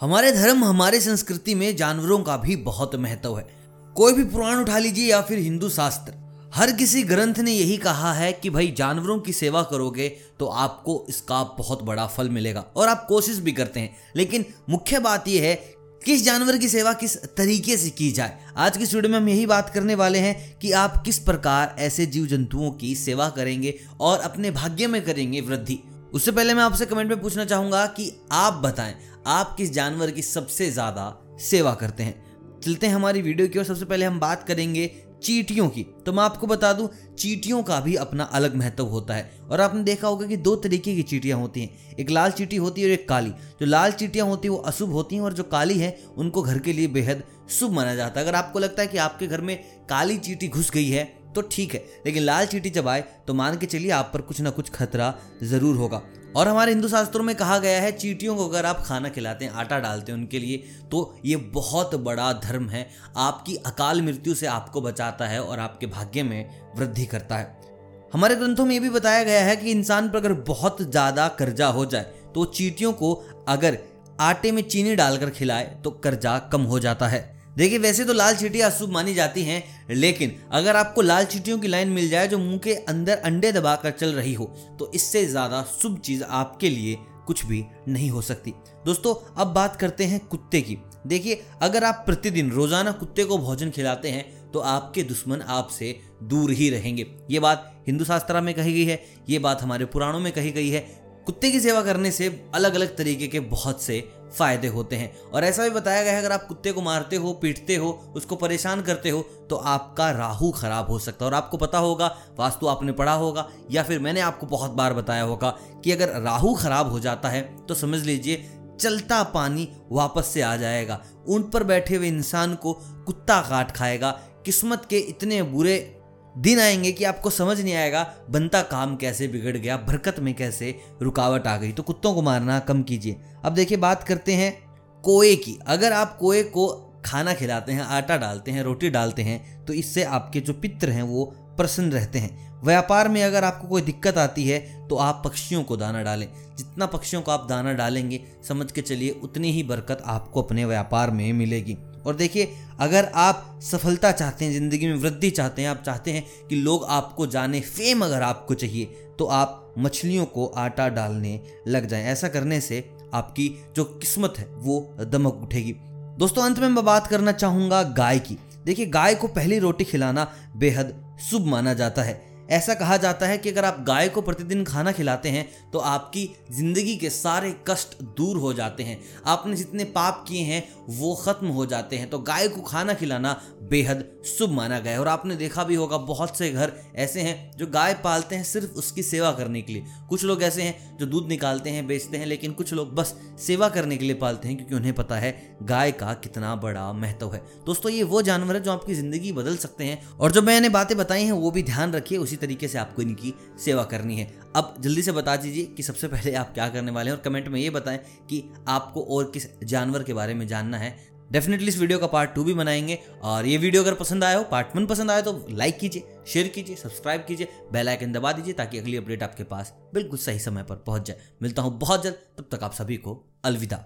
हमारे धर्म हमारे संस्कृति में जानवरों का भी बहुत महत्व है। कोई भी पुराण उठा लीजिए या फिर हिंदू शास्त्र, हर किसी ग्रंथ ने यही कहा है कि भाई जानवरों की सेवा करोगे तो आपको इसका बहुत बड़ा फल मिलेगा और आप कोशिश भी करते हैं। लेकिन मुख्य बात यह है किस जानवर की सेवा किस तरीके से की जाए। आज की वीडियो में हम यही बात करने वाले हैं कि आप किस प्रकार ऐसे जीव जंतुओं की सेवा करेंगे और अपने भाग्य में करेंगे वृद्धि। उससे पहले मैं आपसे कमेंट में पूछना चाहूँगा कि आप बताएँ आप किस जानवर की सबसे ज़्यादा सेवा करते हैं? चलते हैं हमारी वीडियो की और सबसे पहले हम बात करेंगे चीटियों की। तो मैं आपको बता दूँ, चीटियों का भी अपना अलग महत्व होता है। और आपने देखा होगा कि दो तरीके की चीटियाँ होती हैं। एक लाल चीटी होती है और एक काली। जो लाल चीटियाँ होती हैं, वो अशुभ होती हैं और जो काली है, उनको घर के लिए बेहद शुभ माना जाता है। अगर आपको लगता है कि आपके घर में काली चीटी घुस गई है तो ठीक है। लेकिन लाल चीटी जब आए तो मान के चलिए आप पर कुछ ना कुछ खतरा ज़रूर होगा। और हमारे हिंदू शास्त्रों में कहा गया है, चीटियों को अगर आप खाना खिलाते हैं, आटा डालते हैं उनके लिए तो ये बहुत बड़ा धर्म है। आपकी अकाल मृत्यु से आपको बचाता है और आपके भाग्य में वृद्धि करता है। हमारे ग्रंथों में ये भी बताया गया है कि इंसान पर अगर बहुत ज़्यादा कर्जा हो जाए तो चीटियों को अगर आटे में चीनी डालकर खिलाए तो कर्जा कम हो जाता है। देखिए, वैसे तो लाल चीटियाँ अशुभ मानी जाती हैं, लेकिन अगर आपको लाल चीटियों की लाइन मिल जाए जो मुँह के अंदर अंडे दबाकर चल रही हो तो इससे ज़्यादा शुभ चीज़ आपके लिए कुछ भी नहीं हो सकती। दोस्तों, अब बात करते हैं कुत्ते की। देखिए, अगर आप प्रतिदिन रोज़ाना कुत्ते को भोजन खिलाते हैं तो आपके दुश्मन आपसे दूर ही रहेंगे। ये बात हिंदू शास्त्रा में कही गई है, ये बात हमारे पुराणों में कही गई है कुत्ते की सेवा करने से अलग अलग तरीके के बहुत से फ़ायदे होते हैं। और ऐसा भी बताया गया है, अगर आप कुत्ते को मारते हो, पीटते हो, उसको परेशान करते हो तो आपका राहु खराब हो सकता है। और आपको पता होगा, वास्तु आपने पढ़ा होगा, या फिर मैंने आपको बहुत बार बताया होगा, कि अगर राहु खराब हो जाता है तो समझ लीजिए, चलता पानी वापस से आ जाएगा। ऊँट पर बैठे हुए इंसान को कुत्ता काट खाएगा। किस्मत के इतने बुरे दिन आएँगे कि आपको समझ नहीं आएगा, बनता काम कैसे बिगड़ गया, बरकत में कैसे रुकावट आ गई। तो कुत्तों को मारना कम कीजिए। अब देखिए, बात करते हैं कोए की। अगर आप कोए को खाना खिलाते हैं, आटा डालते हैं, रोटी डालते हैं तो इससे आपके जो पित्र हैं, वो प्रसन्न रहते हैं। व्यापार में अगर आपको कोई दिक्कत आती है तो आप पक्षियों को दाना डालें। जितना पक्षियों को आप दाना डालेंगे, समझ के चलिए, उतनी ही बरकत आपको अपने व्यापार में मिलेगी। और देखिए, अगर आप सफलता चाहते हैं, ज़िंदगी में वृद्धि चाहते हैं, आप चाहते हैं कि लोग आपको जाने फेम अगर आपको चाहिए तो आप मछलियों को आटा डालने लग जाएँ। ऐसा करने से आपकी जो किस्मत है, वो दमक उठेगी। दोस्तों, अंत में मैं बात करना चाहूँगा गाय की। देखिए, गाय को पहली रोटी खिलाना बेहद शुभ माना जाता है। ऐसा कहा जाता है कि अगर आप गाय को प्रतिदिन खाना खिलाते हैं तो आपकी ज़िंदगी के सारे कष्ट दूर हो जाते हैं। आपने जितने पाप किए हैं, वो ख़त्म हो जाते हैं। तो गाय को खाना खिलाना बेहद शुभ माना गया है। और आपने देखा भी होगा, बहुत से घर ऐसे हैं जो गाय पालते हैं सिर्फ़ उसकी सेवा करने के लिए। कुछ लोग ऐसे हैं जो दूध निकालते हैं, बेचते हैं, लेकिन कुछ लोग बस सेवा करने के लिए पालते हैं, क्योंकि उन्हें पता है गाय का कितना बड़ा महत्व है। दोस्तों, ये वो जानवर है जो आपकी ज़िंदगी बदल सकते हैं। और जो मैंने बातें बताई हैं, वो भी ध्यान रखिए, उसी तरीके से आपको इनकी सेवा करनी है। अब जल्दी से बता दीजिए कि सबसे पहले आप क्या करने वाले हैं और कमेंट में ये बताएँ कि आपको और किस जानवर के बारे में जानना है। डेफिनेटली इस वीडियो का पार्ट टू भी बनाएँगे और ये वीडियो अगर पसंद आया हो पार्ट वन पसंद आया तो लाइक कीजिए शेयर कीजिए सब्सक्राइब कीजिए बेल आइकन दबा दीजिए ताकि अगली अपडेट आपके पास बिल्कुल सही समय पर पहुँच जाए। मिलता हूँ बहुत जल्द, तब तक आप सभी को अलविदा।